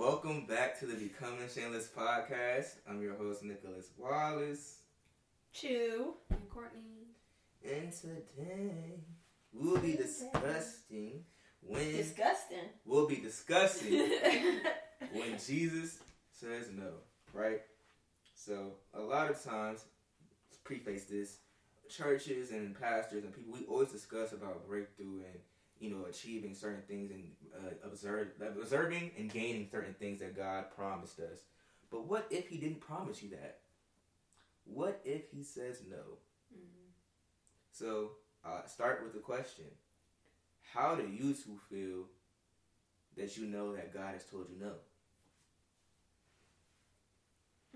Welcome back to the Becoming Shameless podcast. I'm your host, Nicholas Wallace. Chew. And Courtney. And today, we'll be discussing when Disgusting. we'll be discussing when Jesus says no, right? So a lot of times, let's preface this, churches and pastors and people, we always discuss about breakthrough and you know achieving certain things and uh, observe, observing and gaining certain things that God promised us. But what if He didn't promise you that? What if He says no? Mm. So uh, start with the question: How do you two feel that you know that God has told you no?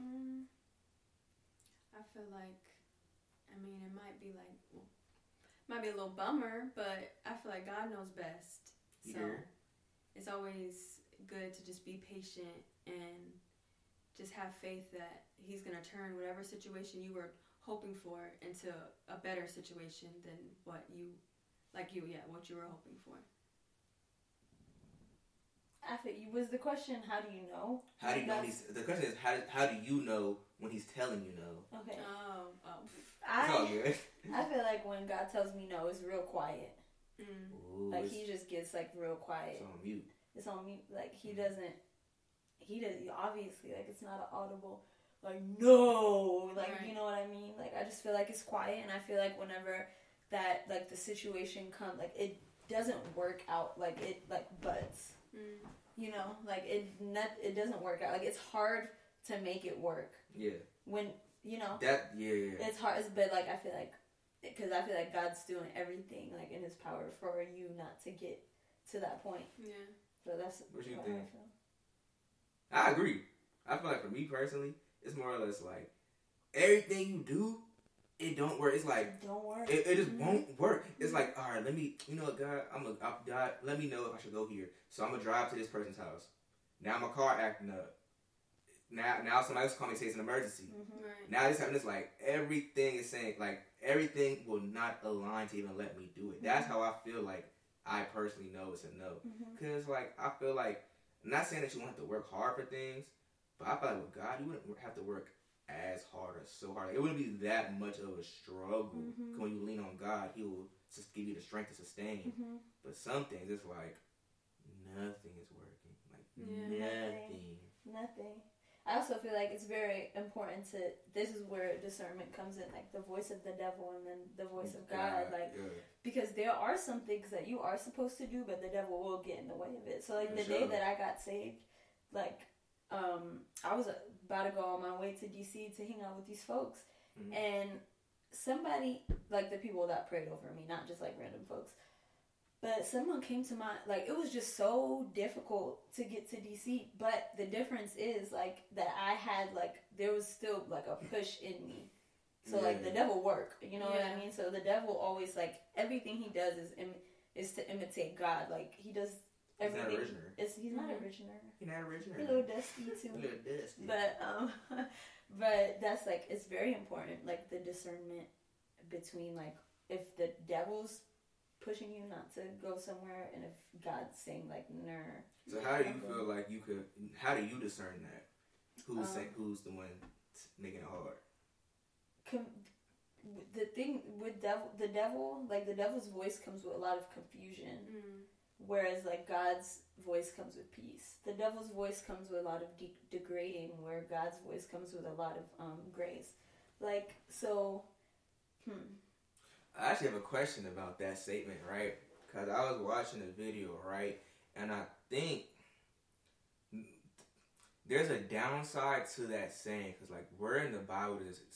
Mm. I feel like, I mean, it might be like, well, might be a little bummer, but I feel like God knows best. So Yeah. it's always good to just be patient and just have faith that He's going to turn whatever situation you were hoping for into a better situation than what you, like you, yeah, what you were hoping for. I think you was the question. How do you know? How do you know he's? The question is how. How do you know when he's telling you no? Okay. Oh, oh. It's all I good. I feel like when God tells me no, it's real quiet. Mm. Ooh, Like he just gets like real quiet. it's quiet. on mute. It's on mute. Like he doesn't. He does obviously like it's not an audible like no like Right. you know what I mean. Like I just feel like it's quiet, and I feel like whenever that like the situation comes, like it doesn't work out. Like it like butts. Mm. You know, like it not it doesn't work out. Like it's hard to make it work Yeah, when you know that. Yeah, yeah. yeah. it's hard. But like I feel like because I feel like God's doing everything like in His power for you not to get to that point. Yeah. So that's What you think? I feel. I agree. I feel like for me personally, it's more or less like everything you do, it don't work. It's like Don't work. it, it just Mhm. won't work. It's like, all right, let me, you know what, God, I'm a, I, God, let me know if I should go here. So I'm gonna drive to this person's house. Now my car acting up. Now, now somebody else call me and say it's an emergency. Mhm. Right. Now this happening. It's like everything is saying, like everything will not align to even let me do it. That's how I feel like I personally know it's a no. Mhm. Cause like I feel like, I'm not saying that you don't have to work hard for things, but I feel like with God, you wouldn't have to work as hard or so hard. It wouldn't be that much of a struggle. Mhm. When you lean on God, He will just give you the strength to sustain. Mhm. But some things, it's like nothing is working. Like Yeah. nothing. Nothing. I also feel like it's very important to. This is where discernment comes in, like the voice of the devil and then the voice of God. Like yeah. because there are some things that you are supposed to do, but the devil will get in the way of it. So like For the sure. day that I got saved, like um, I was about to go on my way to DC to hang out with these folks, Mhm. and somebody like the people that prayed over me, not just like random folks. But someone came to my like it was just so difficult to get to DC. But the difference is like that I had like there was still like a push in me. So like the devil work, you know what I mean? So the devil always like everything he does is Im- is to imitate God. Like he does He's not everything. original. It's, he's not Mhm. original. He's not original. He's a little dusty too. A little dusty. But um, but that's like it's very important, like the discernment between like if the devil's pushing you not to go somewhere, and if God's saying like, "Nah." So how do you Okay. feel like you could? How do you discern that? Who's Um, saying, who's the one making it hard? Com- the thing with devil, the devil, like the devil's voice comes with a lot of confusion, Mm. whereas like God's voice comes with peace. The devil's voice comes with a lot of de- degrading, where God's voice comes with a lot of um, grace. Like so, hmm. I actually have a question about that statement, right? Because I was watching the video, right, and I think there's a downside to that saying because, like, where in the Bible does it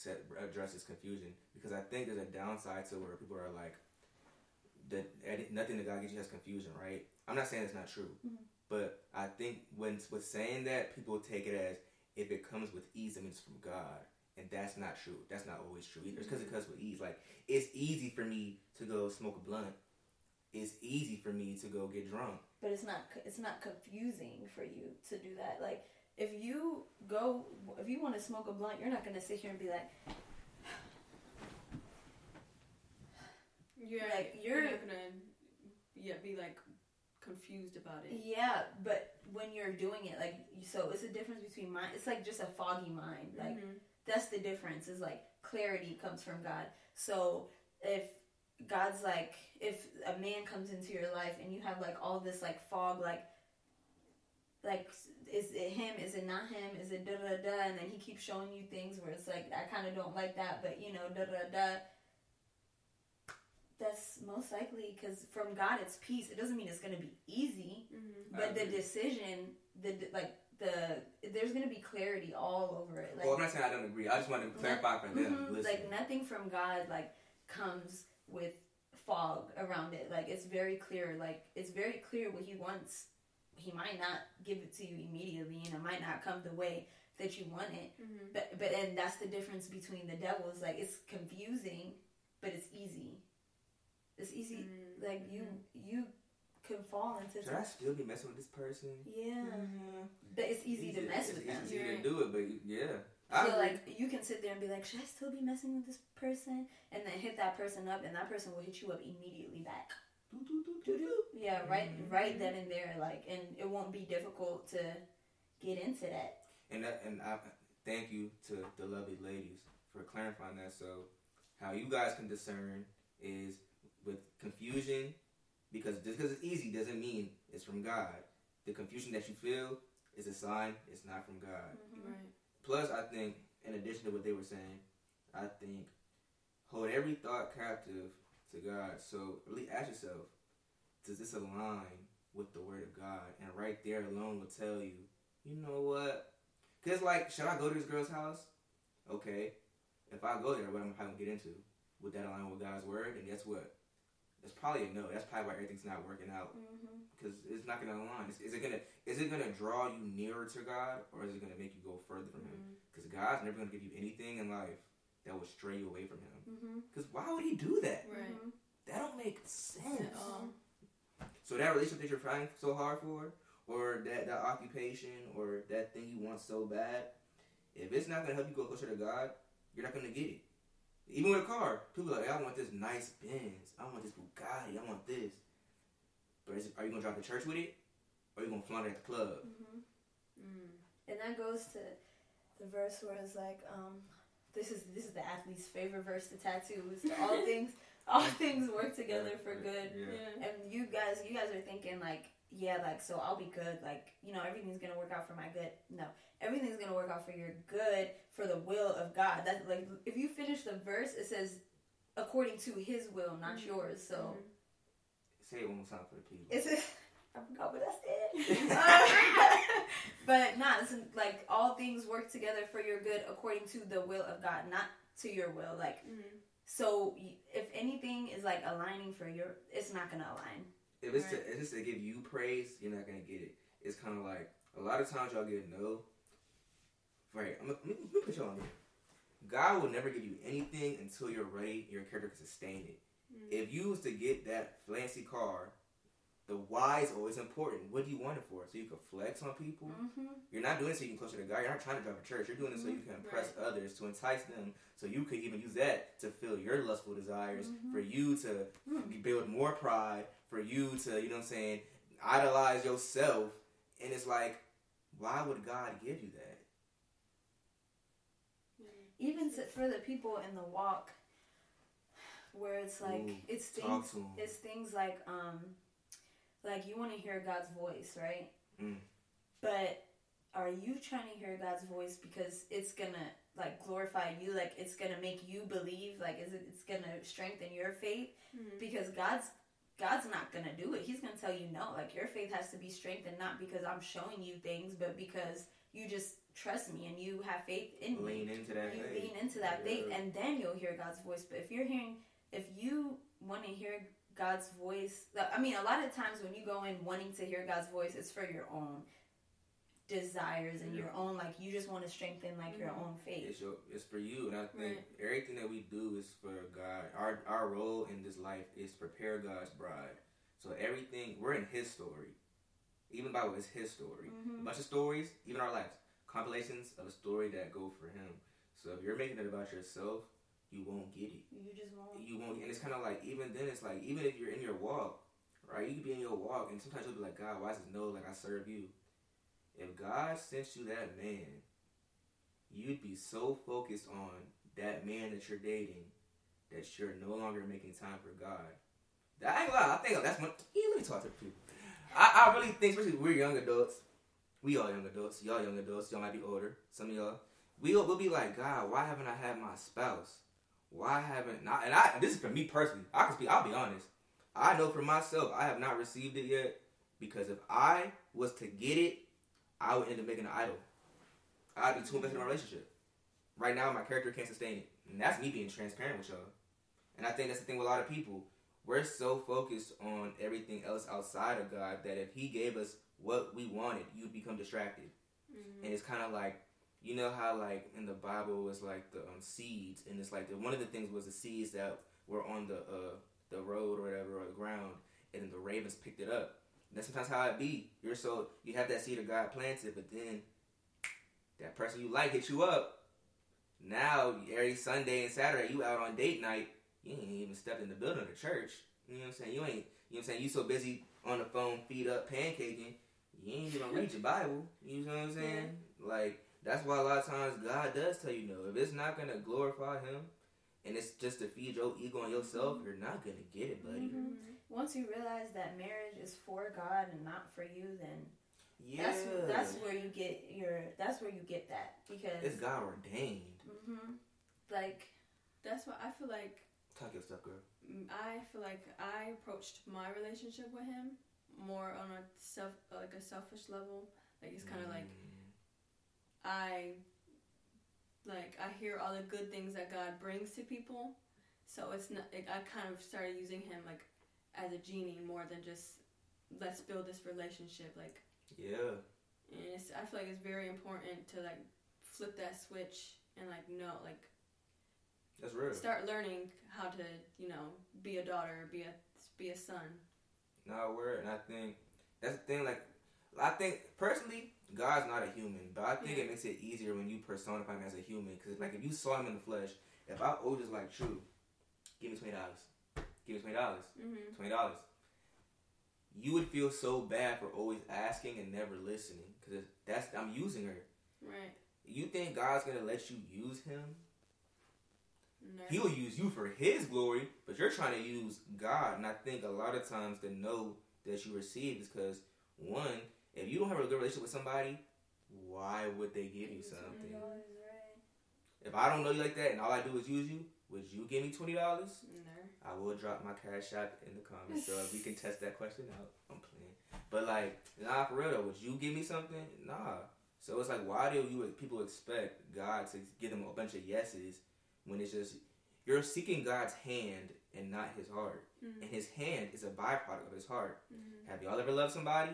this confusion? Because I think there's a downside to where people are like, that nothing that God gives you has confusion, right? I'm not saying it's not true, Mhm. but I think when with saying that, people take it as if it comes with ease, it means it's from God. And that's not true. That's not always true either. It's because it comes with ease. Like it's easy for me to go smoke a blunt. It's easy for me to go get drunk. but it's not it's not confusing for you to do that. Like if you go if you want to smoke a blunt, you're not gonna sit here and be like, You're Like, you're you're- not gonna yeah be like confused about it. Yeah, but when you're doing it, like, so it's a difference between mind. It's like just a foggy mind. Like, Mhm. That's the difference. Is like clarity comes from God. So if God's like, if a man comes into your life and you have like all this like fog, like, like is it him? Is it not him? Is it da da da? And then he keeps showing you things where it's like, I kind of don't like that, but you know, da da da. That's most likely because from God it's peace. It doesn't mean it's gonna be easy. Mhm. But the decision, the like the there's gonna be clarity all over it. Like, well, I'm not saying I don't agree. I just wanted to clarify for them. mhm, Listen. like nothing from God like comes with fog around it. Like it's very clear. Like it's very clear what He wants. He might not give it to you immediately, and it might not come the way that you want it. Mhm. But but and that's the difference between the devils. Like it's confusing, but it's easy. It's easy. Mhm. Like you you can fall into. Should I still be messing with this person? yeah. Mhm. But it's easy to mess it's with them. easy You're- to do it, but yeah. I feel agree. like you can sit there and be like, should I still be messing with this person? And then hit that person up, and that person will hit you up immediately back. Doo, doo, doo, doo, doo. Yeah, right, Mhm. right then and there, like, and it won't be difficult to get into that. And that, and I thank you to the lovely ladies for clarifying that. So, how you guys can discern is with confusion, because just because it's easy doesn't mean it's from God. The confusion that you feel is a sign it's not from God. Mm-hmm. Right. Plus, I think, in addition to what they were saying, I think hold every thought captive to God. So, really ask yourself, does this align with the Word of God? And right there alone will tell you, you know what? Because, like, should I go to this girl's house? Okay. If I go there, what am I going to get into? Would that align with God's Word? And guess what? It's probably a no. That's probably why everything's not working out Mm-hmm. because it's not going to align. Is, is it gonna is it gonna draw you nearer to God or is it gonna make you go further from Him? Mhm. Because God's never gonna give you anything in life that will stray you away from Him. Mm-hmm. Because why would He do that? Right. That don't make sense. So that relationship that you're fighting so hard for, or that that occupation, or that thing you want so bad, if it's not gonna help you go closer to God, you're not gonna get it. Even with a car, people are like, I want this nice Benz, I want this Bugatti, I want this. But is it, are you gonna drive to church with it, or are you gonna flaunt it at the club? Mm-hmm. mm. And that goes to the verse where it's like, um, this is this is the athlete's favorite verse to tattoos. All things all things work together for good. Yeah. Yeah. And you guys, you guys are thinking like, yeah, like so I'll be good. Like you know, everything's gonna work out for my good. No, everything's gonna work out for your good, for the will of God. That's like if you finish the verse, it says according to His will, not Mhm. yours. So Mhm. Say it one more time for the people. it's I forgot what I said. but not it's like all things work together for your good according to the will of God, not to your will. Like Mhm. so, if anything is like aligning for your, it's not gonna align. If it's, Right. to, if it's to give you praise, you're not gonna get it. It's kind of like a lot of times y'all get a no. Right, I'm gonna, let me put y'all on here. God will never give you anything until you're ready. Your character can sustain it. Mhm. If you was to get that fancy car, the why is always important. What do you want it for? So you can flex on people. Mm-hmm. You're not doing it so you can closer to God. You're not trying to drive a church. You're doing it so you can impress others, to entice them, so you could even use that to fill your lustful desires, Mhm. for you to Mm. build more pride, for you to, you know what I'm saying, idolize yourself. And it's like, why would God give you that? Even to, for the people in the walk, where it's like Ooh, it's Talk things, to him. it's things like um, like you want to hear God's voice, right? Mm. But are you trying to hear God's voice because it's gonna like glorify you, like it's gonna make you believe, like is it, it's gonna strengthen your faith? Mhm. because God's God's not gonna do it. He's gonna tell you no. Like your faith has to be strengthened not because I'm showing you things, but because you just trust me and you have faith in me. Lean into that You faith. lean into that faith, and then you'll hear God's voice. But if you're hearing, if you want to hear God's voice, I mean, a lot of times when you go in wanting to hear God's voice, it's for your own desires and your own like you just want to strengthen like your Mhm. own faith. It's your, it's for you, and I think Right. everything that we do is for God. Our our role in this life is prepare God's bride. So everything we're in His story. Even the Bible is His story. Mhm. A bunch of stories, even our lives, compilations of a story that go for Him. So if you're making it about yourself, you won't get it. You just won't. You won't, and it's kind of like even then, it's like even if you're in your walk, right? You could be in your walk, and sometimes you'll be like, God, why is this no? Like I serve you. If God sent you that man, you'd be so focused on that man that you're dating that you're no longer making time for God. That I ain't lie. I think that's one. Yeah, let me talk to people. I, I really think, especially we're young adults. We all young adults. Y'all young adults. Y'all might be older. Some of y'all. We'll, we'll be like, God, why haven't I had my spouse? Why haven't not? And I this is for me personally. I can speak. I'll be honest. I know for myself, I have not received it yet because if I was to get it, I would end up making an idol. I'd be too invested in my relationship. Right now, my character can't sustain it, and that's me being transparent with y'all. And I think that's the thing with a lot of people. We're so focused on everything else outside of God that if He gave us what we wanted, you'd become distracted. Mhm. And it's kind of like, you know how like in the Bible was like the um, seeds, and it's like the, one of the things was the seeds that were on the uh, the road or whatever or the ground, and then the ravens picked it up. And that's sometimes how it be. You're so you have that seed of God planted, but then that person you like hit you up. Now every Sunday and Saturday you out on date night. You ain't even stepped in the building of the church. You know what I'm saying? You ain't. You know what I'm saying? You so busy on the phone, feet up, pancaking. You ain't even read your Bible. You know what I'm saying? Like that's why a lot of times God does tell you no. If it's not gonna glorify Him, and it's just to feed your ego and yourself, you're not gonna get it, buddy. Mhm. Once you realize that marriage is for God and not for you, then Yeah, that's that's where you get your that's where you get that because it's God ordained. hmm like That's why I feel like Talk your stuff, girl. mm, I feel like I approached my relationship with him more on a self like a selfish level. Like it's kind of like Mm. I like I hear all the good things that God brings to people. So it's not like, I kind of started using him like as a genie more than just let's build this relationship like yeah, and it's, I feel like it's very important to like flip that switch and like know like that's real. start learning how to you know be a daughter be a be a son No word, and I think that's the thing. Like, I think personally, God's not a human, but I think Yeah. it makes it easier when you personify him as a human. Because like, if you saw him in the flesh, if I owed just like true, give me twenty dollars, give me twenty dollars, mm-hmm. twenty dollars. You would feel so bad for always asking and never listening, because that's I'm using her. right You think God's gonna let you use him? no. He'll use you for His glory, but you're trying to use God. And I think a lot of times the no that you receive is because one, if you don't have a good relationship with somebody, why would they give you something? If I don't know you like that and all I do is use you, would you give me twenty dollars? no. I will drop my cash app in the comments so if we can test that question out. I'm playing, but like, nah, for real though, would you give me something? Nah. So it's like, why do you people expect God to give them a bunch of yeses when it's just you're seeking God's hand and not His heart, Mm-hmm. and His hand is a byproduct of His heart. Mm-hmm. Have y'all ever loved somebody?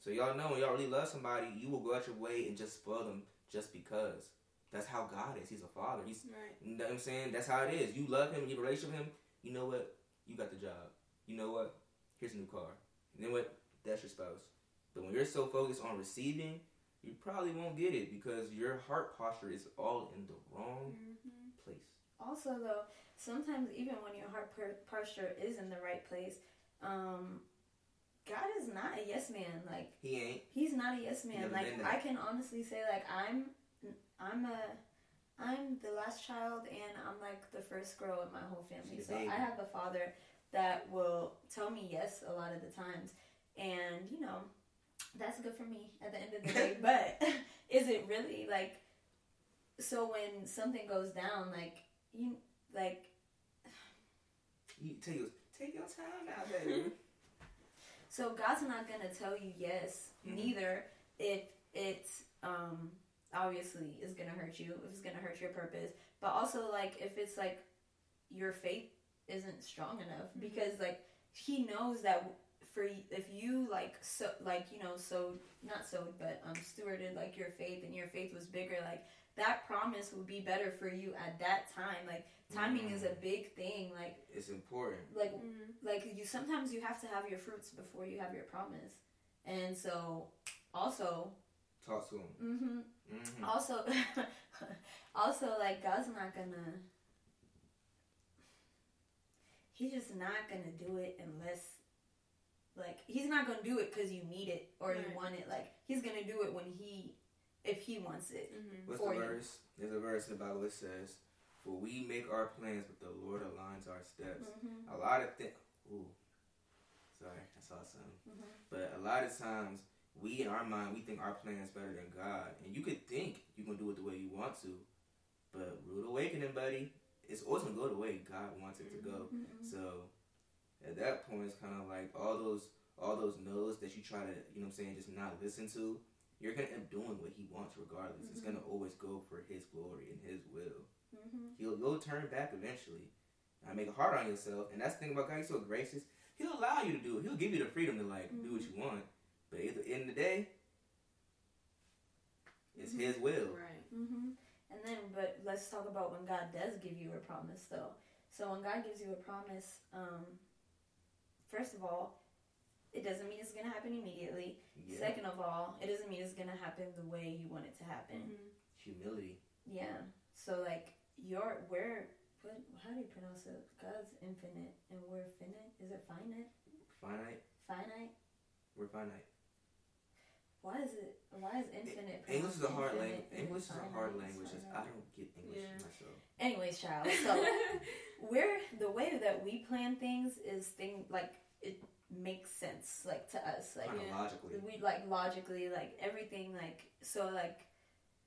So y'all know when y'all really love somebody, you will go out your way and just spoil them just because. That's how God is. He's a father. He's right you know what I'm saying? That's how it is. You love him, you have a relationship with him, you know what? You got the job. You know what? Here's a new car. And then what? That's your spouse. But when you're so focused on receiving, you probably won't get it because your heart posture is all in the wrong mm-hmm. place. Also, though, sometimes even when your heart per- posture is in the right place, um, God is not a yes man. Like He ain't. He's not a yes man. Like I can honestly say, like I'm, I'm a, I'm the last child, and I'm like the first girl in my whole family. So. I have a father that will tell me yes a lot of the times, and you know, that's good for me at the end of the day. but is it really like? So when something goes down, like you, like You take your take your time out, baby. So God's not gonna tell you yes, Mhm. neither if it's um obviously is gonna hurt you, if it's gonna hurt your purpose, but also like if it's like your faith isn't strong enough Mhm. because like He knows that for if you like so like you know so not so but um stewarded like your faith and your faith was bigger like that promise would be better for you at that time like timing is a big thing like it's important. like Mm-hmm. like you sometimes you have to have your fruits before you have your promise and so also Talk to him. hmm hmm also also like god's not gonna he's just not gonna do it unless like he's not gonna do it because you need it or Right. you want it. Like he's gonna do it when he, if he wants it. Mm-hmm. What's for the you. verse? There's a verse in the Bible that says, "For we make our plans, but the Lord aligns our steps." Mm-hmm. A lot of things. Ooh, sorry, I saw something. Mhm. But a lot of times, we in our mind, we think our plan is better than God, and you could think you can do it the way you want to, but rude awakening, buddy, it's always gonna go the way God wants it to go. Mm-hmm. So at that point, it's kind of like all those all those no's that you try to, you know what I'm saying, just not listen to. You're gonna end up doing what he wants regardless. It's gonna always go for his glory and his will. Mm-hmm. He'll you'll turn back eventually. I make it hard on yourself, and that's the thing about God. He's so gracious. He'll allow you to do it. He'll give you the freedom to like do what you want. But at the end of the day, it's His will. Right. Mm-hmm. And then, but let's talk about when God does give you a promise, though. So when God gives you a promise, um, first of all, it doesn't mean it's gonna happen immediately. Yeah. Second of all, it doesn't mean it's gonna happen the way you want it to happen. Mm-hmm. Humility. Yeah. So like your where what how do you pronounce it? God's infinite and we're finite. Is it finite? Finite. Finite? We're finite. Why is it why is infinite English is a hard language. English is a hard language. I don't get English Yeah. myself. Anyways, child. So we're the way that we plan things is thing like it makes sense like to us like Chronologically. we like logically like everything like so like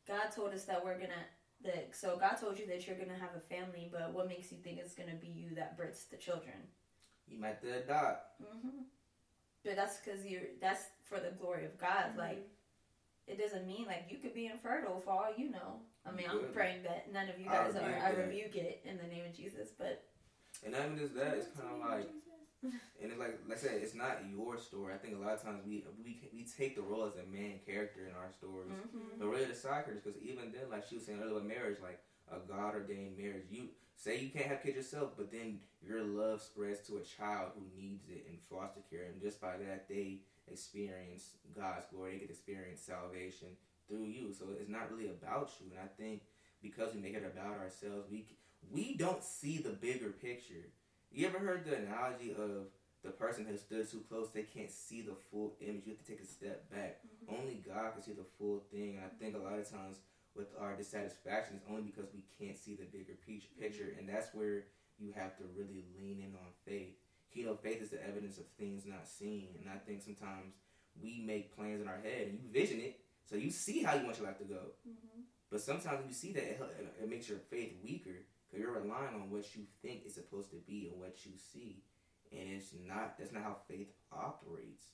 god told us that we're gonna that so god told you that you're gonna have a family but what makes you think it's gonna be you that births the children? You might have to adopt. hmm but that's because you're that's for the glory of god Mm-hmm. like it doesn't mean like you could be infertile for all you know. I mean i'm praying that none of you I guys are i rebuke it in the name of jesus but And not even just that, it's kind of like, and it's like, like I said, it's not your story. I think a lot of times we we we take the role as a main character in our stories, Mhm. but really the side characters. Because even then, like she was saying earlier, marriage, like a God ordained marriage, you say you can't have kids yourself, but then your love spreads to a child who needs it in foster care, and just by that they experience God's glory. They get experience salvation through you. So it's not really about you. And I think because we make it about ourselves, we we don't see the bigger picture. You ever heard the analogy of the person who stood too close? They can't see the full image. You have to take a step back. Only God can see the full thing. And I think a lot of times with our dissatisfaction, it's only because we can't see the bigger picture, and that's where you have to really lean in on faith. You know, faith is the evidence of things not seen, and I think sometimes we make plans in our head and you vision it, so you see how you want your life to go. Mhm. But sometimes when you see that, it, it makes your faith weaker because you're relying on what you think is supposed to be and what you see, and it's not. That's not how faith operates.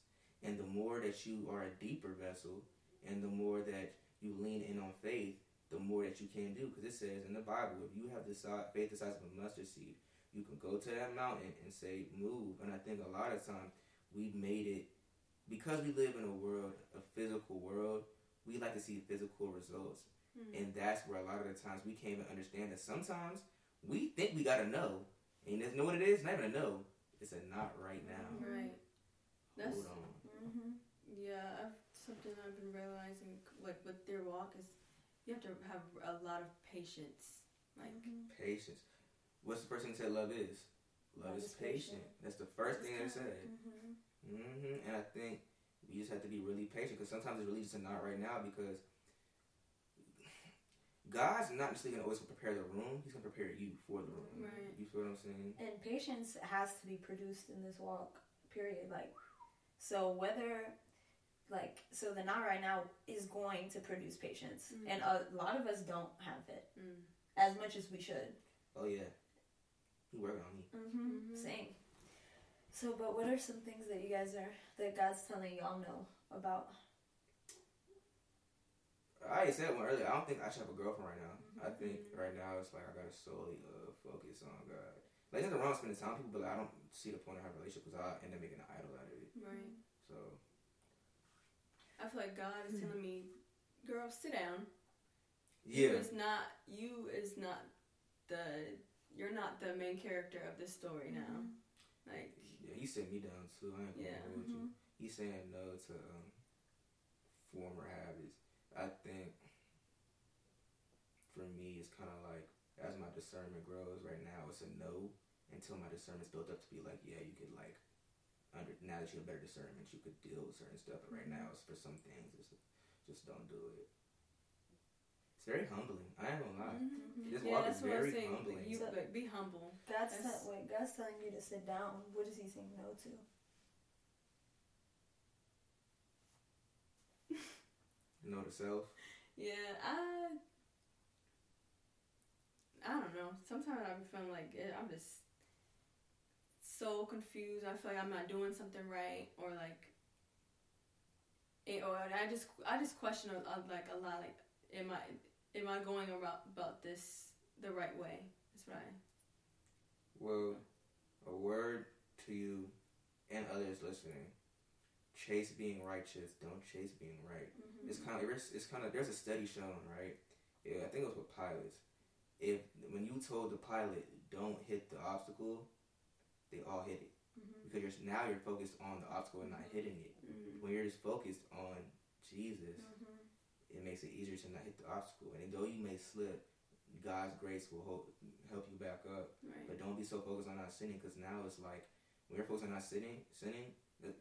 And the more that you are a deeper vessel, and the more that you lean in on faith, the more that you can do. Because it says in the Bible, if you have the si- faith the size of a mustard seed, you can go to that mountain and say, "Move." And I think a lot of times we've made it because we live in a world, a physical world. We like to see physical results. Mm-hmm. And that's where a lot of the times we can't even understand that sometimes we think we gotta know. And there's know what it is? Not even a no. It's a not right now. Right. That's Hold on. Mhm. yeah. I've, something I've been realizing, like with their walk, is you have to have a lot of patience. Like Patience. What's the first thing it said love is? Love, is patient. That's the first thing it said. Mhm. hmm And I think we just have to be really patient because sometimes it's really just a not right now because God's not necessarily going to always prepare the room. He's going to prepare you for the room. Right. You feel what I'm saying? And patience has to be produced in this walk, period. Like, so whether, like, so the not right now is going to produce patience. Mhm. And a lot of us don't have it mm. as much as we should. Oh, yeah. He working on me. Mm-hmm. Mhm. Same. So, but what are some things that you guys are, that God's telling y'all no about? I already said one earlier. I don't think I should have a girlfriend right now. I think right now it's like I gotta solely uh, focus on God. Like, there's nothing wrong with spending time with people, but I don't see the point of having a relationship because I end up making an idol out of it. Right. So, I feel like God is telling me, girl, sit down. yeah. You is not you is not the you're not the main character of this story now. Like Yeah, he set me down too. I ain't gonna Yeah. hold you. He's saying no to um, former habits. I think for me, it's kind of like as my discernment grows right now, it's a no until my discernment's built up to be like, yeah, you could like under now that you have better discernment, you could deal with certain stuff. But right now, it's for some things, just just don't do it. It's very humbling. I ain't gonna lie. Mhm. This Yeah, walk that's is what I was very saying. humbling. You So- be humble. God's That's- tell, wait, God's telling you to sit down. What is He saying no to? Know the self. Yeah, I. I don't know. Sometimes I be feeling like I'm just so confused. I feel like I'm not doing something right, or like, it, or I just I just question like a lot. Like, am I am I going about about this the right way? That's what I. Well, a word to you and others listening: chase being righteous. Don't chase being right. Mm-hmm. It's kind of it's, it's kind of there's a study shown right. Yeah, I think it was with pilots. If when you told the pilot don't hit the obstacle, they all hit it Mm-hmm. because you're now you're focused on the obstacle and not hitting it. Mm, When you're just focused on Jesus, Mm-hmm. it makes it easier to not hit the obstacle. And though you may slip, God's grace will help help you back up. right. But don't be so focused on not sinning, because now it's like when you're focused on not sinning, sinning, the,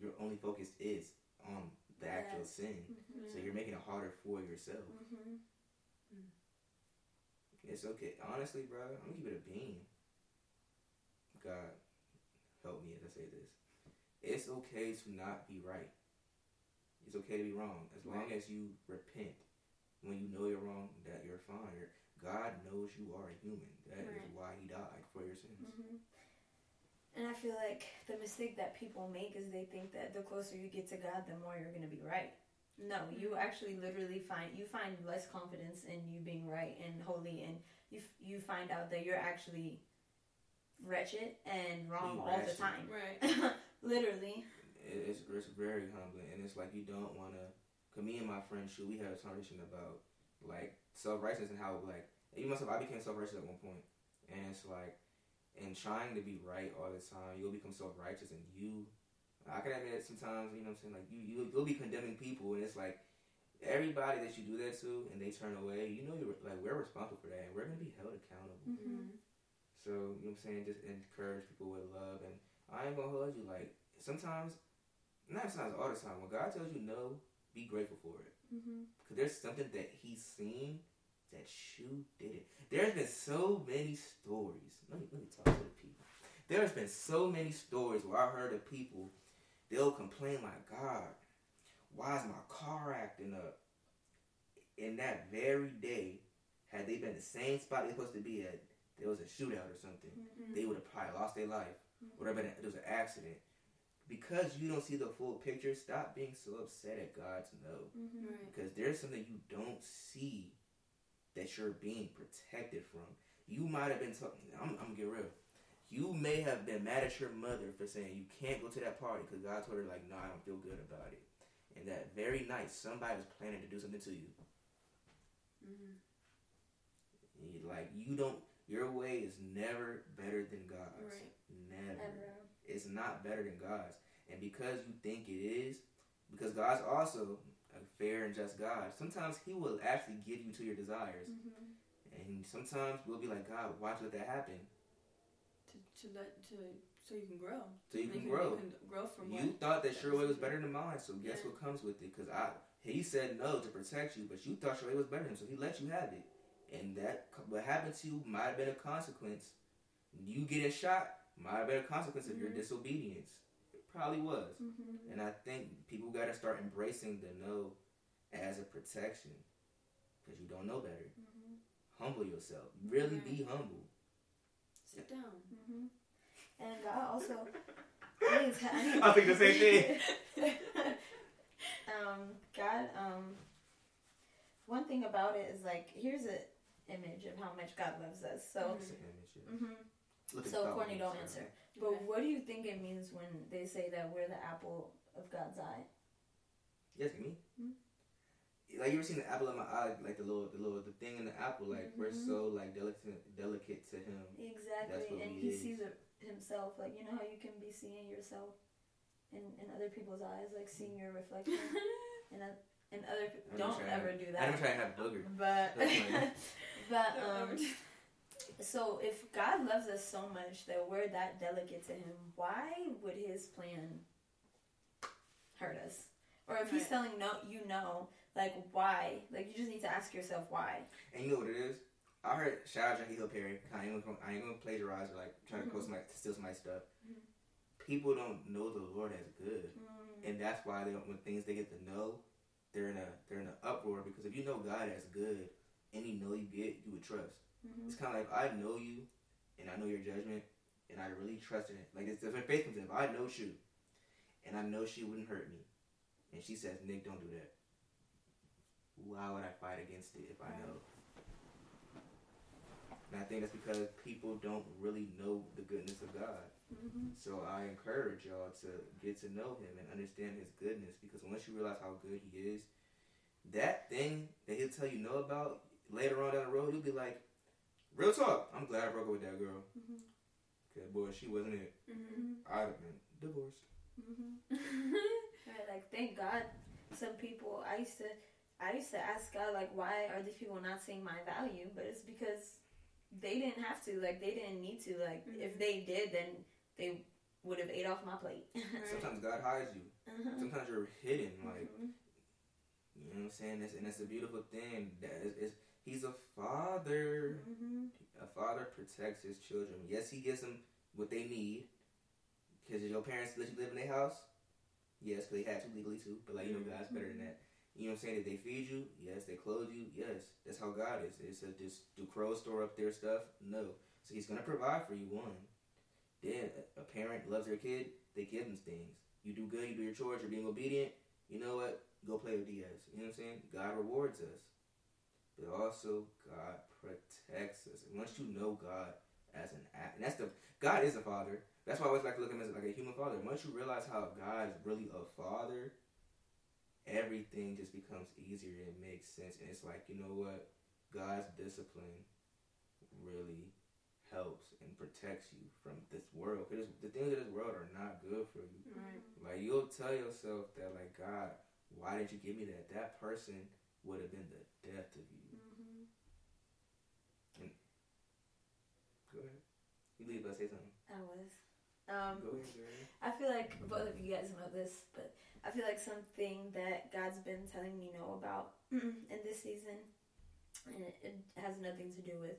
your only focus is on the actual sin. Mm-hmm. So you're making it harder for yourself. Mm-hmm. It's okay. Honestly, bro, I'm gonna keep it a bean. God, help me as I say this. It's okay to not be right. It's okay to be wrong. As long as you repent when you know you're wrong, that you're fine. God knows you are a human. That is Right. why He died for your sins. Mm-hmm. And I feel like the mistake that people make is they think that the closer you get to God, the more you're going to be right. No, you mm-hmm. actually literally find you find less confidence in you being right and holy, and you f- you find out that you're actually wretched and wrong You all the time. Right. literally. It's, it's very humbling, and it's like you don't want to. Cause me and my friend, shoot, we had a conversation about like self righteousness and how like even myself, I became self righteous at one point, and it's like, in trying to be right all the time, you'll become self righteous, and you, I can admit sometimes, you know what I'm saying, like you you you'll be condemning people, and it's like everybody that you do that to, and they turn away, you know, you're like we're responsible for that, and we're gonna be held accountable. Mm-hmm. So you know what I'm saying, just encourage people with love, and I ain't gonna hold you. Like sometimes, not sometimes all the time. When God tells you no, be grateful for it, Mm-hmm. cause there's something that He's seen that you did it. There's been so many stories. Let me let me talk to the people. There's been so many stories where I heard of people. They'll complain like, God, why is my car acting up? In that very day, had they been the same spot they're supposed to be at, there was a shootout or something Mm-hmm. they would have probably lost their life. Would have been there was an accident. Because you don't see the full picture, stop being so upset at God's no. Mm-hmm. Right. Because there's something you don't see that you're being protected from. You might have been talking. I'm, I'm gonna get real. You may have been mad at your mother for saying you can't go to that party because God told her like, no, I don't feel good about it. And that very night, somebody was planning to do something to you. Mm-hmm. You- Like you don't. Your way is never better than God's. Right. Never. Ever. it's not better than God's. And because you think it is, because God's also a fair and just God, sometimes He will actually give you to your desires. Mm-hmm. And sometimes we'll be like, God, why let that happen? To to let to so you can grow. So you can grow. You can grow from You what? thought that your way was better than mine, so guess Yeah. what comes with it? Because I, he said no to protect you, but you thought your way was better than him, so he let you have it. And that what happened to you might have been a consequence. You getting shot might have been a consequence of your Mhm. disobedience. It probably was. Mm-hmm. And I think people got to start embracing the no as a protection because you don't know better. Mm-hmm. Humble yourself. Really be humble. Sit down. Mm-hmm. And God also. I need to, I need I think the same thing. um, God. Um, one thing about it is like here's an image of how much God loves us. So. That's an image, yeah. hmm Look at So the Courtney, don't thoughts, answer. Yeah. But Okay. what do you think it means when they say that we're the apple of God's eye? Yes, me. Hmm? Like you ever seen the apple of my eye, like the little, the little, the thing in the apple. Like we're Mhm. so like delicate, delicate to him. Exactly, and he he is. sees it himself. Like you know how you can be seeing yourself in, in other people's eyes, like seeing your reflection and a, in other. I'm Don't trying- ever do that. I that. never try to have booger. But That's but Don't um ever do- So if God loves us so much that we're that delicate to Him, why would His plan hurt us? Or if He's telling no, you know, like why? Like you just need to ask yourself why. And you know what it is? I heard shout out Jackie Hill Perry. I ain't gonna I ain't gonna plagiarize or like trying to Mhm. quote somebody to steal somebody's stuff. Mhm. People don't know the Lord as good. Mm, And that's why they don't, when things they get to know, they're in a they're in an uproar because if you know God as good, any no you get, you would trust. Mhm. It's kind of like I know you, and I know your judgment, and I really trust in it. Like it's different faith comes in. I know you, and I know she wouldn't hurt me, and she says, "Nick, don't do that." Why would I fight against it if I know? And I think that's because people don't really know the goodness of God. Mhm. So I encourage y'all to get to know him and understand his goodness because once you realize how good he is, that thing that he'll tell you no about later on down the road, you'll be like, real talk, I'm glad I broke up with that girl. Mhm. Cause boy, she wasn't it. Mhm. I'd have been divorced. Mhm. Right, like thank God. Some people I used to I used to ask God like why are these people not seeing my value? But it's because they didn't have to. Like they didn't need to. Like if Mhm. they did, then they would have ate off my plate. Right. Sometimes God hides you. Uh-huh. Sometimes you're hidden. Like Mhm. you know what I'm saying. That's, and that's a beautiful thing. That is, is he's a father. Mhm. A father protects his children. Yes, he gives them what they need. Because your parents let you live in their house? Yes, because they had to legally too. But, like, you know, God's better than that. You know what I'm saying? Did they feed you? Yes. They clothe you? Yes. That's how God is. It says, just do crows store up their stuff? No. So he's going to provide for you, one. Then a a parent loves their kid, they give them things. You do good, you do your chores, you're being obedient. You know what? Go play with Diaz. You know what I'm saying? God rewards us. But also, God protects us. And once you know God as an act, and that's the God is a father. That's why I always like to look at him as like a human father. Once you realize how God is really a father, everything just becomes easier and makes sense. And it's like, you know what? God's discipline really helps and protects you from this world. Because the things of this world are not good for you. Right. Like you'll tell yourself that, like God, why didn't you give me that? That person would have been the death of you. Mhm. Go ahead. You leave us say something. I was. Um, Go ahead, girl. I feel like both of you guys know this, but I feel like something that God's been telling me no about in this season, and it, it has nothing to do with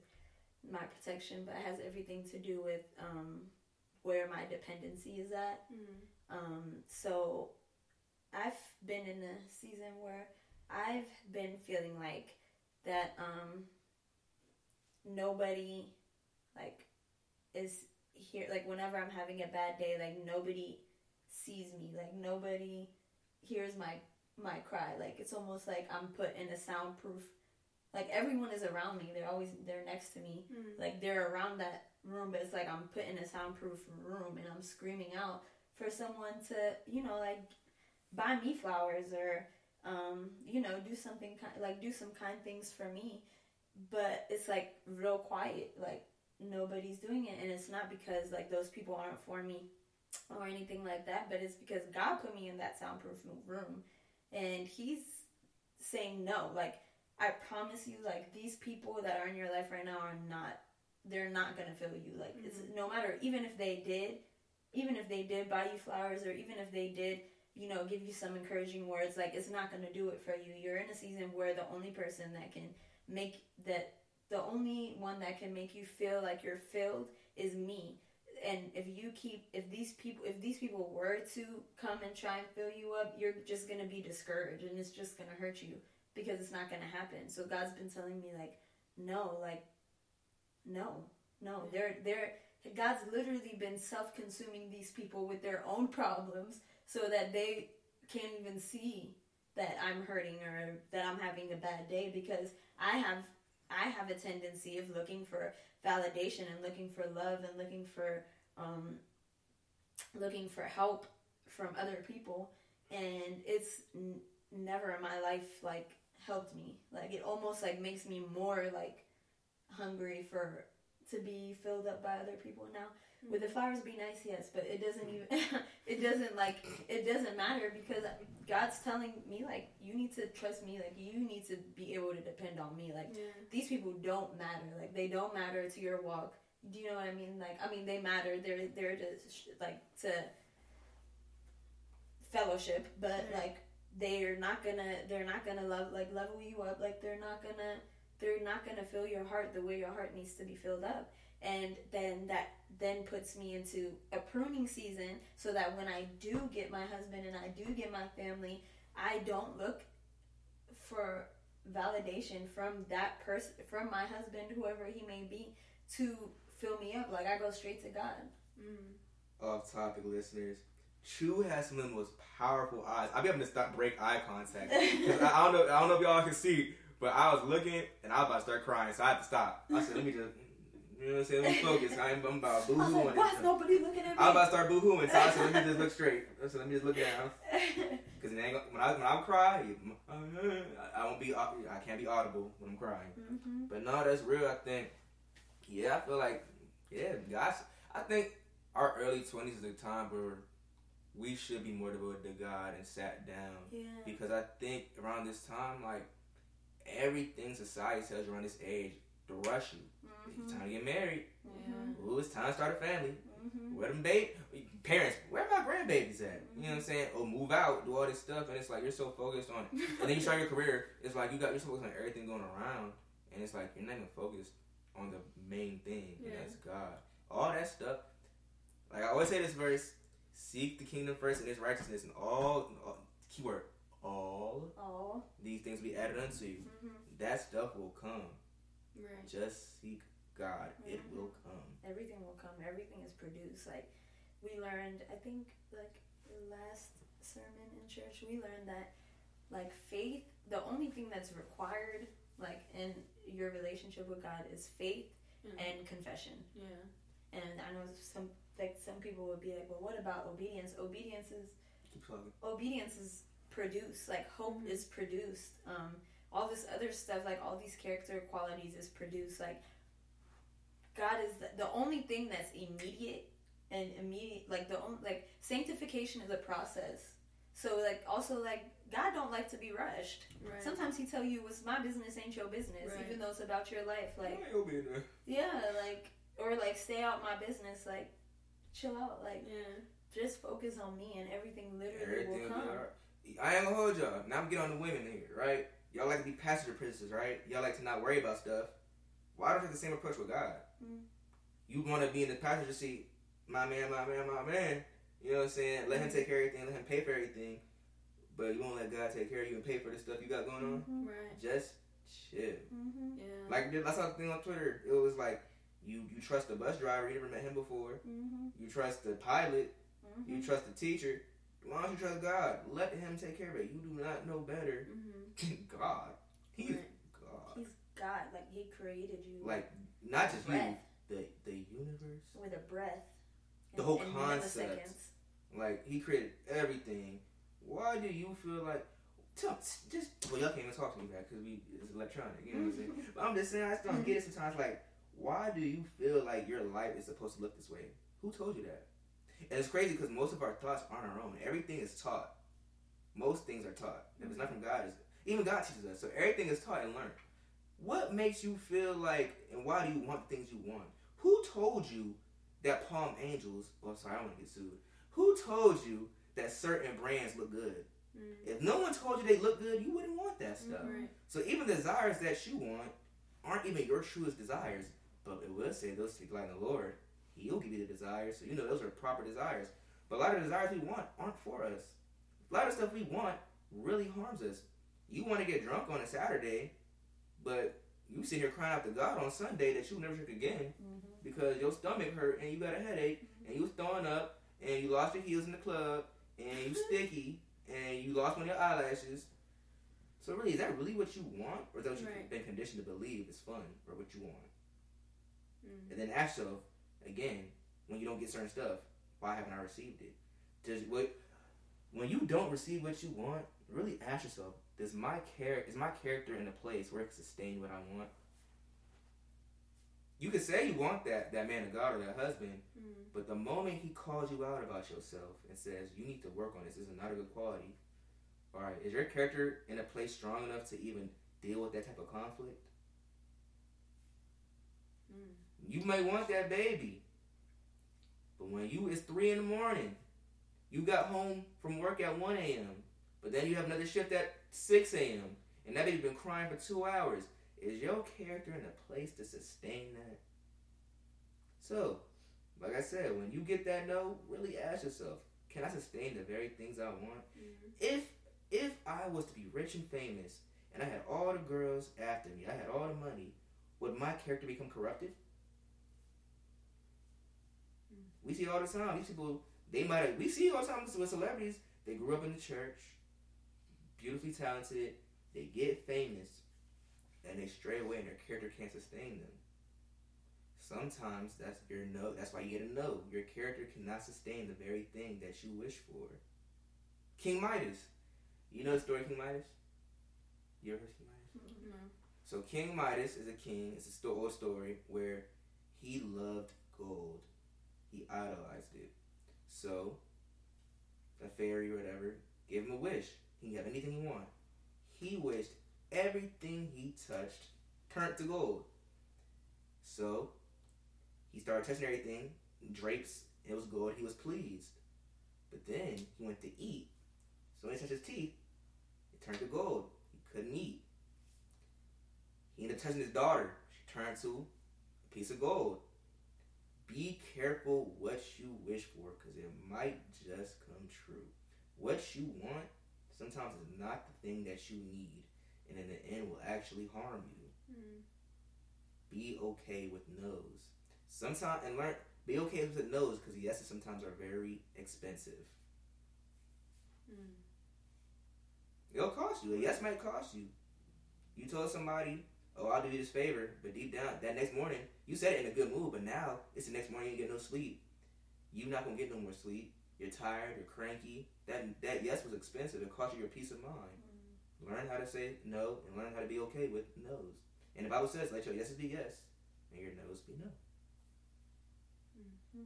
my protection, but it has everything to do with um, where my dependency is at. Mhm. Um, so I've been in a season where I've been feeling like that um, nobody like is here like whenever I'm having a bad day like nobody sees me. Like nobody hears my my cry. Like it's almost like I'm put in a soundproof like everyone is around me. They're always they're next to me. Mhm. like they're around that room but it's like i'm put in a soundproof room and i'm screaming out for someone to you know like buy me flowers or um you know do something kind like do some kind things for me. But it's like real quiet. Like nobody's doing it and it's not because like those people aren't for me or anything like that but it's because god put me in that soundproof room and he's saying no like i promise you like these people that are in your life right now are not they're not gonna feel you. Like it's mm-hmm. no matter even if they did, even if they did buy you flowers or even if they did, you know, give you some encouraging words, like it's not gonna do it for you. You're in a season where the only person that can make that the only one that can make you feel like you're filled is me. And if you keep if these people if these people were to come and try and fill you up, you're just gonna be discouraged and it's just gonna hurt you because it's not gonna happen. So God's been telling me like, no, like no, no. Mm-hmm. They're they're God's literally been self-consuming these people with their own problems so that they can't even see that I'm hurting or that I'm having a bad day because I have I have a tendency of looking for validation and looking for love and looking for um, looking for help from other people. And it's n- never in my life like helped me. Like it almost like makes me more like hungry for to be filled up by other people now Would the flowers be nice? Yes, but it doesn't even. it doesn't like. It doesn't matter because God's telling me like you need to trust me. Like you need to be able to depend on me. Like Yeah. these people don't matter. Like they don't matter to your walk. Do you know what I mean? Like I mean they matter. They're they're just like to fellowship, but like they're not gonna they're not gonna love like level you up. Like they're not gonna they're not gonna fill your heart the way your heart needs to be filled up. And then that then puts me into a pruning season so that when I do get my husband and I do get my family, I don't look for validation from that person from my husband whoever he may be to fill me up like i go straight to god Mm. Off topic, listeners. True has some of the most powerful eyes. I'll be having to stop break eye contact. 'Cause I, I don't know. I don't know if y'all can see, but I was looking and I was about to start crying, so I had to stop. I said, "Let me just, you know what I'm saying? Let me focus. I'm, I'm about boo like hooing. why is nobody looking at me I'm about to start boo hooing, so I said, "Let me just look straight." I said, "Let me just look down." Because when I when I cry, I won't be. I can't be audible when I'm crying. hmm But no, that's real. I think, yeah, I feel like, yeah, guys. I think our early twenties is a time where we should be more devoted to God and sat down yeah because I think around this time, like everything society tells you around this age, to rush you. It's hmm time to get married. Yeah. Ooh, it's time to start a family. hmm Where them baby parents? Where my grandbabies at? You know what I'm saying? Or move out, do all this stuff, and it's like you're so focused on it. And then you start your career. It's like you got you're so focused on everything going around, and it's like you're not even focused on the main thing, and that's God. All that stuff. Like I always say this verse: seek the kingdom first and its righteousness, and all, all keyword all oh these things will be added unto you. hmm That stuff will come. Right. Just seek God; it Mhm. will come. everything will come everything is produced like we learned i think like last sermon in church we learned that like faith the only thing that's required like in your relationship with god is faith Mm. and confession Yeah. and i know some like some people would be like well what about obedience obedience is Keep obedience is produced like hope Mhm. is produced um all this other stuff like all these character qualities is produced like god is the, the only thing that's immediate and immediate like the only like sanctification is a process so like also like god don't like to be rushed Right. sometimes he tell you what's my business ain't your business Right. even though it's about your life like You'll be there. yeah like or like stay out my business like chill out like Yeah. just focus on me and everything literally Everything will will come alright. I ain't gonna hold y'all. Now I'm getting on the women here, right? Y'all like to be passenger princesses, right? Y'all like to not worry about stuff. Why don't you take the same approach with God? Mm. You want to be in the passenger seat, my man, my man, my man. You know what I'm saying? Let him take care of everything, let him pay for everything. But you won't let God take care of you and pay for the stuff you got going on. Mhm. Right. Just chill. Mhm. Yeah. Like I saw the thing on Twitter. It was like you you trust the bus driver, you never met him before. Mhm. You trust the pilot, Mhm. you trust the teacher. Why don't you trust God? Let him take care of it. You do not know better Mm-hmm. God. He's Right. God. He's God. Like He created you. Like not just breath you, the the universe. with a breath. The whole concept. Like he created everything. Why do you feel like? Tell, just well, y'all can't even talk to me back because we it's electronic. You know what I'm saying? But I'm just saying, I still don't get it sometimes. Like, why do you feel like your life is supposed to look this way? Who told you that? And it's crazy because most of our thoughts aren't our own. Everything is taught. Most things are taught. If it's not from God, even God teaches us. So everything is taught and learned. What makes you feel like, and why do you want things you want? Who told you that Palm Angels? Oh, sorry, I want to get sued. Who told you that certain brands look good? Mm-hmm. If no one told you they look good, you wouldn't want that stuff. Right. So even the desires that you want aren't even your truest desires. But it will say those light in the Lord. He'll give you the desires. So you know those are proper desires. But a lot of desires we want aren't for us. A lot of stuff we want really harms us. You want to get drunk on a Saturday, but you sit here crying out to God on Sunday that you'll never drink again Mhm. because your stomach hurt and you got a headache and you was throwing up and you lost your heels in the club and you sticky and you lost one of your eyelashes. So really, is that really what you want, or is that what you've been conditioned to believe is fun, or what you want? Mm-hmm. And then ask yourself again, when you don't get certain stuff, why haven't I received it? Does what when you don't receive what you want, really ask yourself, does my char- is my character in a place where it can sustain what I want? you could say you want that that man of God or that husband, Mm. but the moment he calls you out about yourself and says you need to work on this, this is not a good quality. All right, is your character in a place strong enough to even deal with that type of conflict? Mm. You may want that baby, but when you it's three in the morning, you got home from work at one a.m., but then you have another shift at six a.m., and that baby been crying for two hours. Is your character in a place to sustain that? So, like I said, when you get that no, really ask yourself, can I sustain the very things I want? Mm. If if I was to be rich and famous and I had all the girls after me, I had all the money, would my character become corrupted? Mm. We see all the time. These people, they might have, we see all the time with celebrities. They grew up in the church, beautifully talented. They get famous, and they stray away, and their character can't sustain them. Sometimes that's your no. That's why you get a no. Your character cannot sustain the very thing that you wish for. King Midas. You know the story of King Midas? You ever heard of King Midas? No. So King Midas is a king. It's a sto- old story where he loved gold. He idolized it. So a fairy or whatever gave him a wish. He can have anything he want. He wished everything he touched turned to gold. So he started touching everything, drapes, it was gold. He was pleased. But then he went to eat. So when he touched his teeth, it turned to gold. He couldn't eat. He ended up touching his daughter. She turned to a piece of gold. Be careful what you wish for because it might just come true. What you want sometimes it's not the thing that you need, and in the end will actually harm you. Mm. Be okay with no's. Sometimes and learn be okay with the no's because yeses sometimes are very expensive. Mm. It'll cost you. A yes might cost you. You told somebody, "Oh, I'll do you this favor," but deep down, that next morning, you said it in a good mood, but now it's the next morning you get no sleep. You're not gonna get no more sleep. You're tired. You're cranky. That that yes was expensive. It cost you your peace of mind. Learn how to say no and learn how to be okay with no's. And the Bible says, "Let your yeses be yes, and your no's be no." Mm.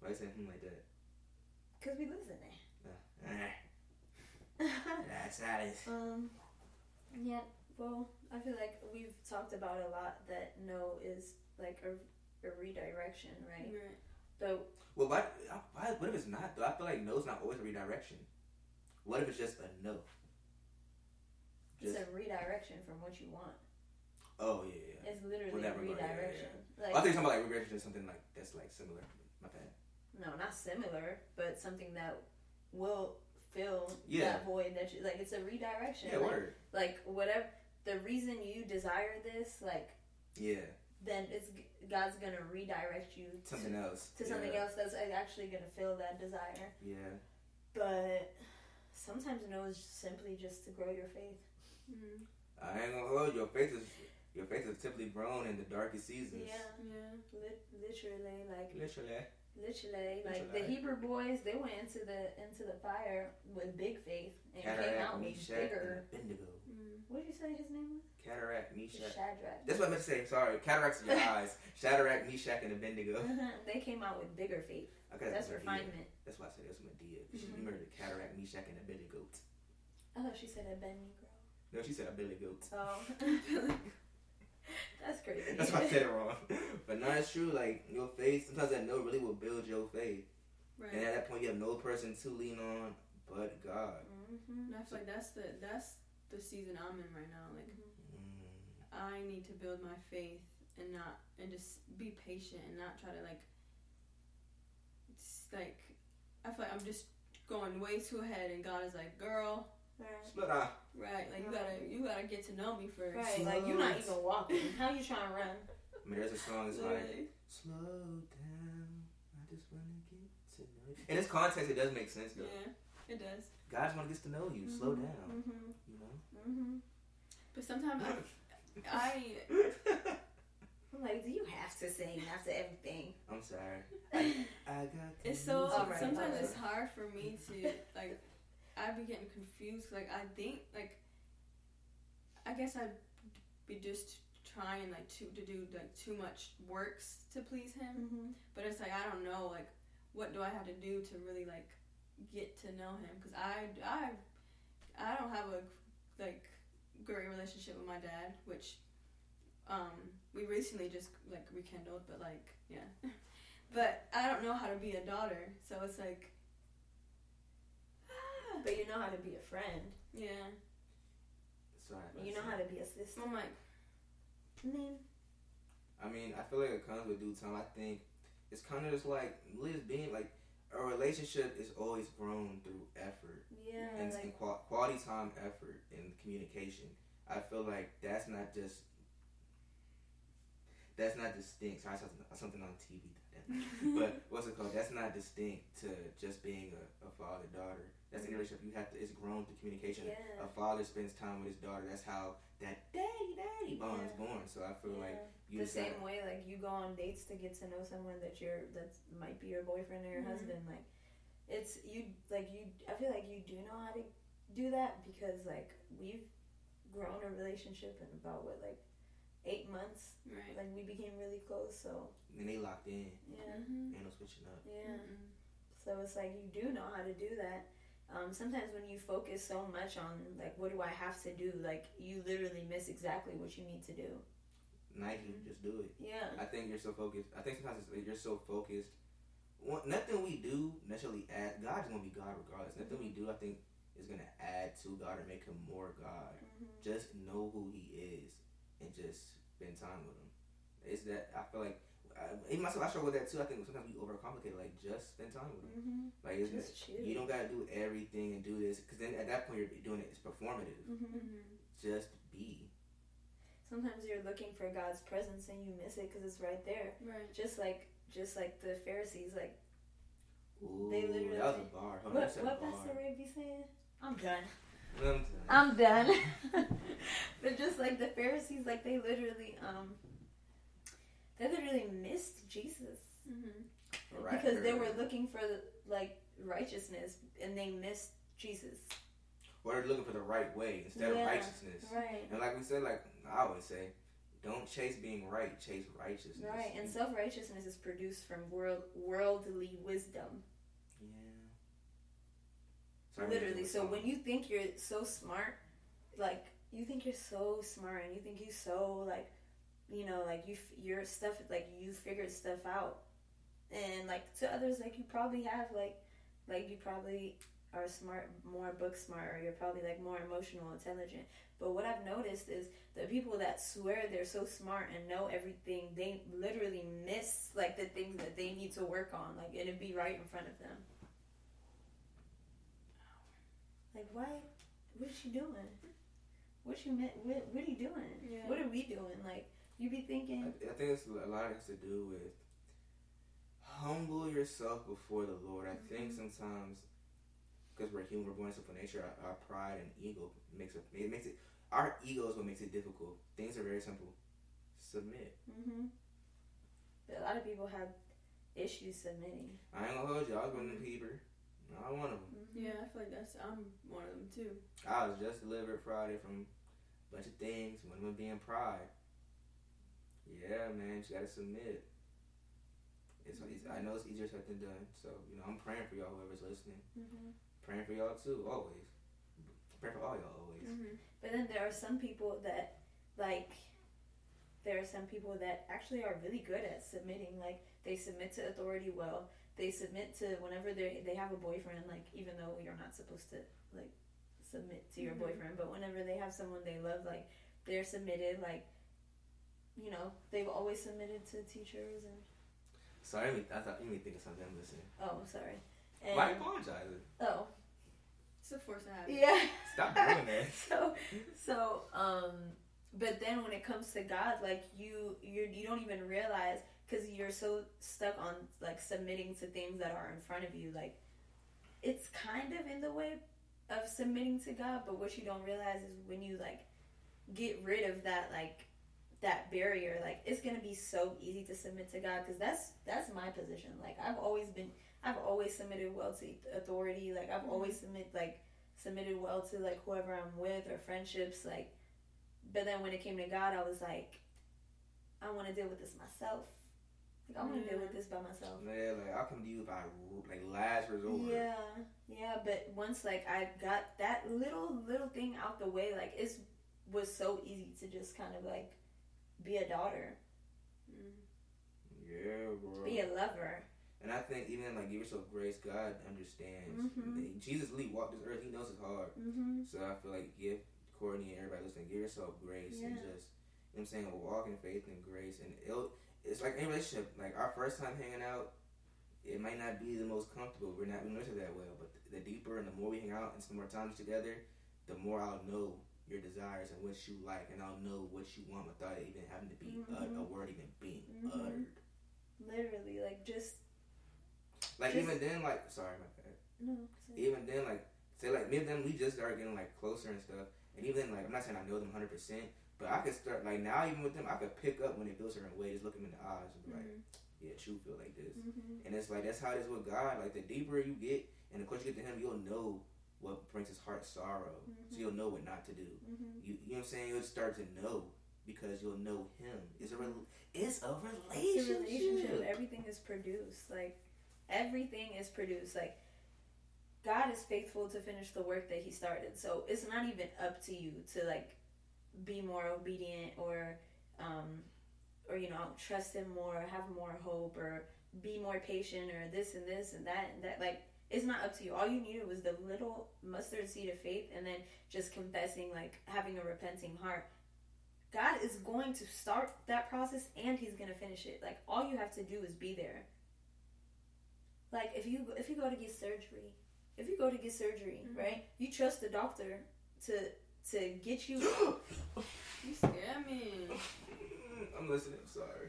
Why you saying something like that? Cause we listen Uh, there. that's how it is. um, yeah. Well, I feel like we've talked about a lot that no is like a, a redirection, right? Right. So Well, why, why? What if it's not? Though I feel like no is not always a redirection. What if it's just a no? it's Just a redirection from what you want. oh yeah, yeah. It's literally Well, a regard, yeah, yeah, redirection. I think something like redirection is something like that's like similar. My bad. no, not similar, but something that will fill Yeah. that void that you like. It's a redirection. Yeah, like, word. like whatever the reason you desire this, like Yeah, then it's God's gonna redirect you to something else. to something yeah. else that's actually gonna fill that desire. Yeah, But sometimes no is simply just to grow your faith. Mm. I ain't gonna hold your faith is your faith is typically grown in the darkest seasons. Yeah, Yeah. lit- literally, like literally. Literally, like the Hebrew boys, they went into the into the fire with big faith and came out with Meshach, bigger. and Abednego. Mm. What did you say his name was? Cataract, Meshach. Shadrach. That's what I meant to say. Sorry, cataracts in your eyes. Shadrach, Meshach, and Abednego. they came out with bigger faith. Okay, That's Madea. refinement. That's why I said that's Madea. She Mhm. remembered the cataract, Meshach, and Abednego. I thought she said a Ben Negro. No, she said Abednego. Oh, that's crazy. That's why I said it wrong. But no, it's true. Like your faith, sometimes that no really will build your faith, Right. and at that point you have no person to lean on but God. hmm And I feel like that's the that's the season I'm in right now. Like Mm. I need to build my faith and not and just be patient and not try to like like I feel like I'm just going way too ahead and God is like, Girl, Right. Slow down. right, like you gotta you gotta get to know me first. Right, like you're not even walking. How you trying to run? I mean, there's a song that's like, "Slow down, I just wanna get to know you." In this context, it does make sense though. Yeah, it does. Guys wanna get to know you. Slow down. Mm-hmm. You know. Mm-hmm. But sometimes I I I'm like, do you have to sing after everything? I'm sorry. I, I got. It's so Alright, sometimes alright. it's hard for me to like I be getting confused. Like I think like I guess I'd be just trying like to to do like too much works to please him. Mm-hmm. But it's like I don't know like what do I have to do to really like get to know him because I I I don't have a like great relationship with my dad, which um we recently just like rekindled, but like yeah. but I don't know how to be a daughter, so it's like But you know how to be a friend. yeah. Sorry. about You know how to be a sister. I'm like Man. I mean, I feel like it comes with due time. I think it's kind of just like Liz being like a relationship is always grown through effort Yeah. and, like, and qual- quality time, effort, and communication. I feel like that's not just that's not distinct. Sorry, something something on TV. but what's it called? That's not distinct to just being a, a father daughter. That's in a relationship. You have to. It's grown through communication. yeah. A father spends time with his daughter. That's how that daddy daddy bond is Yeah. born. So I feel like Yeah. you the same gotta- way like you go on dates to get to know someone that you're that might be your boyfriend or your Mhm. husband like it's you like you i feel like you do know how to do that because like we've grown a relationship in about what like eight months right. like we became really close so and they locked in. yeah Mhm. Ain't no switching up. yeah Mm-mm. so it's like you do know how to do that um, sometimes when you focus so much on like what do i have to do like you literally miss exactly what you need to do Nike, just do it. yeah I think you're so focused. I think sometimes it's, you're so focused. One, nothing we do necessarily add. God's gonna be God regardless. Nothing we do, I think, is gonna add to God or make him more God. Mhm. Just know who He is and just spend time with Him. It's that I feel like. I, even myself, I struggle with that too. I think sometimes we overcomplicate. Like, just spend time with Him. Mhm. Like, it's, just chill you don't gotta do everything and do this because then at that point you're doing it. It's performative. Mhm. Mhm. Just be. Sometimes you're looking for God's presence and you miss it because it's right there. Right. Just like, just like the Pharisees. Like, Ooh, They literally- that was a bar. Hold what, that's a what bar. Pastor Ray be saying? I'm done. Um, I'm done. but just like the Pharisees, like they literally, um, they literally missed Jesus Mm-hmm. right, because they were looking for like righteousness and they missed Jesus. or they're looking for the right way instead Yeah, of righteousness. Right. And like we said, like I always say, don't chase being right, chase righteousness. Right. And self righteousness is produced from world worldly wisdom. yeah. Sorry, Literally. So when you think you're so smart, like you think you're so smart and you think you're so like, you know, like you your stuff like you figured stuff out, and like to others like you probably have like, like you probably are smart, more book smart, or you're probably like more emotional intelligent. But what I've noticed is the people that swear they're so smart and know everything, they literally miss like the things that they need to work on. Like it'd be right in front of them. Like why? What is she doing? What you meant? What, what are you doing? Yeah. What are we doing? Like you be thinking. I, I think it's a lot has to do with humble yourself before the Lord. I think Mm-hmm. sometimes because we're human, we're born in sinful nature. Our, our pride and ego makes it, it makes it. Our ego is what makes it difficult. Things are very simple. Submit. Mm-hmm. But a lot of people have issues submitting. I ain't gonna hold you. I was one of them people. I was one of them. Mm-hmm. Yeah, I feel like that's I'm one of them too. I was just delivered Friday from a bunch of things. One of them being pride. Yeah, man, you gotta submit. It's, it's I know it's easier said than done. So you know, I'm praying for y'all, whoever's listening. hmm Praying for y'all too, always. Praying for all y'all always. Mm-hmm. But then there are some people that, like, there are some people that actually are really good at submitting. Like, they submit to authority well. They submit to whenever they they have a boyfriend. Like, even though you're not supposed to like submit to your Mhm. boyfriend, but whenever they have someone they love, like, they're submitted. Like, you know, they've always submitted to teachers and. Sorry, I, mean, I thought you made me think of something. I'm listening. Oh, I'm sorry. And, Why apologizing? Oh, It's a force of habit. yeah. Stop doing that. so so um but then when it comes to god like you you you don't even realize because you're so stuck on like submitting to things that are in front of you like it's kind of in the way of submitting to god but what you don't realize is when you like get rid of that like that barrier like it's gonna be so easy to submit to god because that's that's my position like i've always been i've always submitted well to authority like i've mm-hmm. always submit like submitted well to like whoever I'm with or friendships like but then when it came to God I was like I want to deal with this myself. Like I want to deal with this by myself. Yeah, like I'll come to you if I like last resort. Yeah, yeah. But once like I got that little little thing out the way, like it was so easy to just kind of like be a daughter, Yeah, bro. be a lover. And I think even like give yourself grace, God understands. Mhm. Jesus literally walked this earth. He knows it's hard. Mm-hmm. So I feel like give Courtney and everybody listening, give yourself grace and just you know what I'm saying, walk in faith and grace. And it'll, it's like any relationship. Like our first time hanging out, it might not be the most comfortable. We're not we other that well, but the deeper and the more we hang out and spend more time together, the more I'll know your desires and what you like, and I'll know what you want without it even having to be a, a Mhm. word even being Mhm. uttered. Literally, like just Like Just- even then, like sorry, my bad. no. even then, like say like me and them, we just started getting like closer and stuff. And even then, like I'm not saying I know them 100, percent but I could start like now even with them, I could pick up when they feel a certain way, just look them in the eyes and be like, yeah, she feel like this. Mm-hmm. And it's like that's how it is with God. Like the deeper you get, and the closer you get to Him, you'll know what brings His heart sorrow. So Mhm. you'll know what not to do. Mm-hmm. You, you know what I'm saying? You'll start to know because you'll know Him. It's a rel it's a It's a relationship. relationship. Everything is produced. Like everything is produced. Like God is faithful to finish the work that He started. So it's not even up to you to like be more obedient or um or you know trust Him more, have more hope, or be more patient, or this and this and that and that. Like it's not up to you. All you needed was the little mustard seed of faith, and then just confessing, like having a repenting heart. God is going to start that process and he's going to finish it. Like all you have to do is be there. Like if you if you go to get surgery, if you go to get surgery, Mhm. right? You trust the doctor to to get you You scare me. I'm listening. Sorry.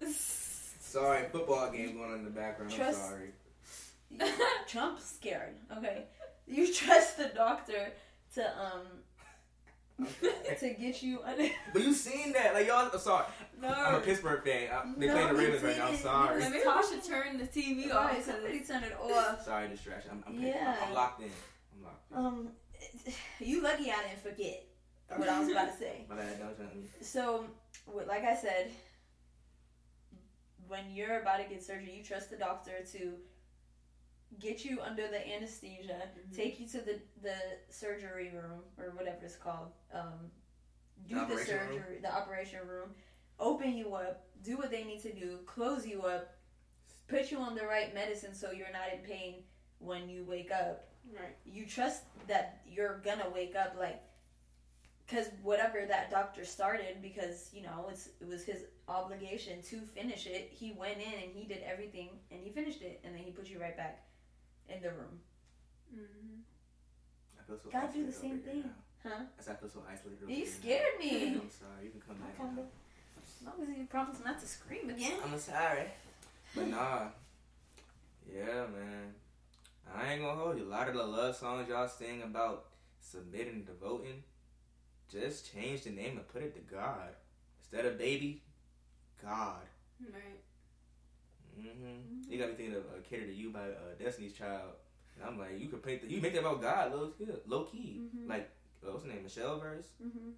Sorry, football game going on in the background. Trust- I'm sorry. Trump's scared. Okay. You trust the doctor to um to get you under But you seen that? Like y'all. oh, sorry, no. I'm a Pittsburgh fan. I, they No, playing the Ravens right now. I'm didn't. sorry. Maybe we should turn the TV off. Right, somebody turn it off. Sorry, distraction. I'm, I'm, Yeah. I'm locked in. I'm locked. In. Um you lucky I didn't forget what I was about to say. My bad. Don't tell me. So, with- like I said, when you're about to get surgery, you trust the doctor to get you under the anesthesia, Mhm. take you to the, the surgery room or whatever it's called, um, do The the, operation room? surgery, the operation room, open you up, do what they need to do, close you up, put you on the right medicine so you're not in pain when you wake up Right. you trust that you're gonna wake up like because whatever that doctor started because you know it's it was his obligation to finish it he went in and he did everything and he finished it and then he put you right back in the room Mm-hmm. I feel so Gotta do the same thing. now. Huh? I said I feel so isolated. you here now. scared me I'm sorry. You can come back. Come now. back. as long as you promise not to scream again I'm sorry. But nah. Yeah, man. I ain't gonna hold you. A lot of the love songs y'all sing about submitting to voting, just change the name and put it to God. Instead of baby, God. Right. Hmm You got me thinking of uh, Cater to You by uh, Destiny's Child. And I'm like, you could paint the, you make that about God low, low key. Mhm. Like, uh, what's her name? Michelle verse? mm-hmm.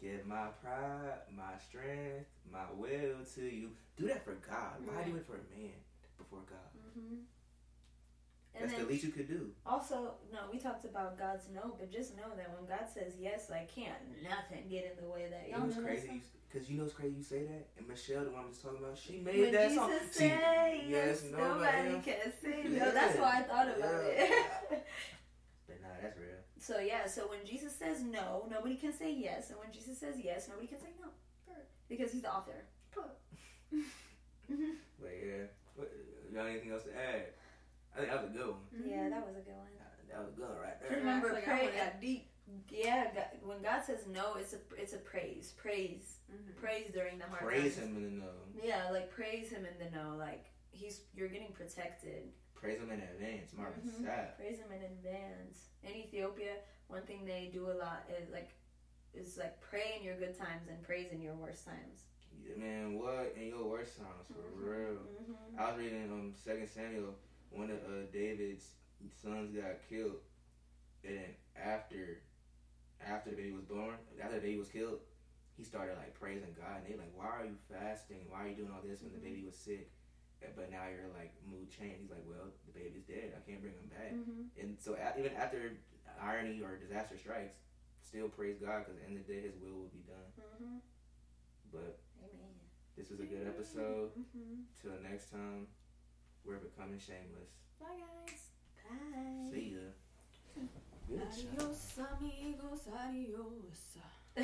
Give my pride, my strength, my will to you. Do that for God. Why do it for a man before God? And That's then the least you could do. also no we talked about god's no but just know that when god says yes like can't nothing get in the way of that y'all was know that crazy because you know it's crazy you say that. And Michelle, the one I was talking about, she made When that Jesus song. say See, yes, nobody nobody- can say Yeah. no. That's why I thought about Yeah. it. but nah, that's real. so yeah, so when Jesus says no, nobody can say yes, and when Jesus says yes, nobody can say no, because he's the author. But yeah, what, y'all anything else to add? I think that was a good one. Yeah, that was a good one. That was good right there. remember, like pray- I got deep. Yeah, God, when God says no, it's a it's a praise, praise, Mm-hmm. praise during the hard Praise times. him in the no. Yeah, like praise him in the no, like he's you're getting protected. Praise him in advance. Marvin Mhm. Sapp. Praise him in advance. In Ethiopia, one thing they do a lot is like is like pray in your good times and praise in your worst times. Yeah, man, what in your worst times for real? Mm-hmm. I was reading um Second Samuel. One of uh, David's sons got killed, and after after the baby was born, after the baby was killed, he started like praising God, and they like, why are you fasting? Why are you doing all this when the Mhm. baby was sick? But now you're like mood changed. He's like, well, the baby's dead. I can't bring him back. Mm-hmm. And so a- even after irony or disaster strikes, still praise God because at the end the day, His will will be done. Mm-hmm. But Amen. this was a good episode. Mm-hmm. Till next time, we're becoming shameless. Bye, guys. Bye. See ya. Good job. Adios, amigos. Adios.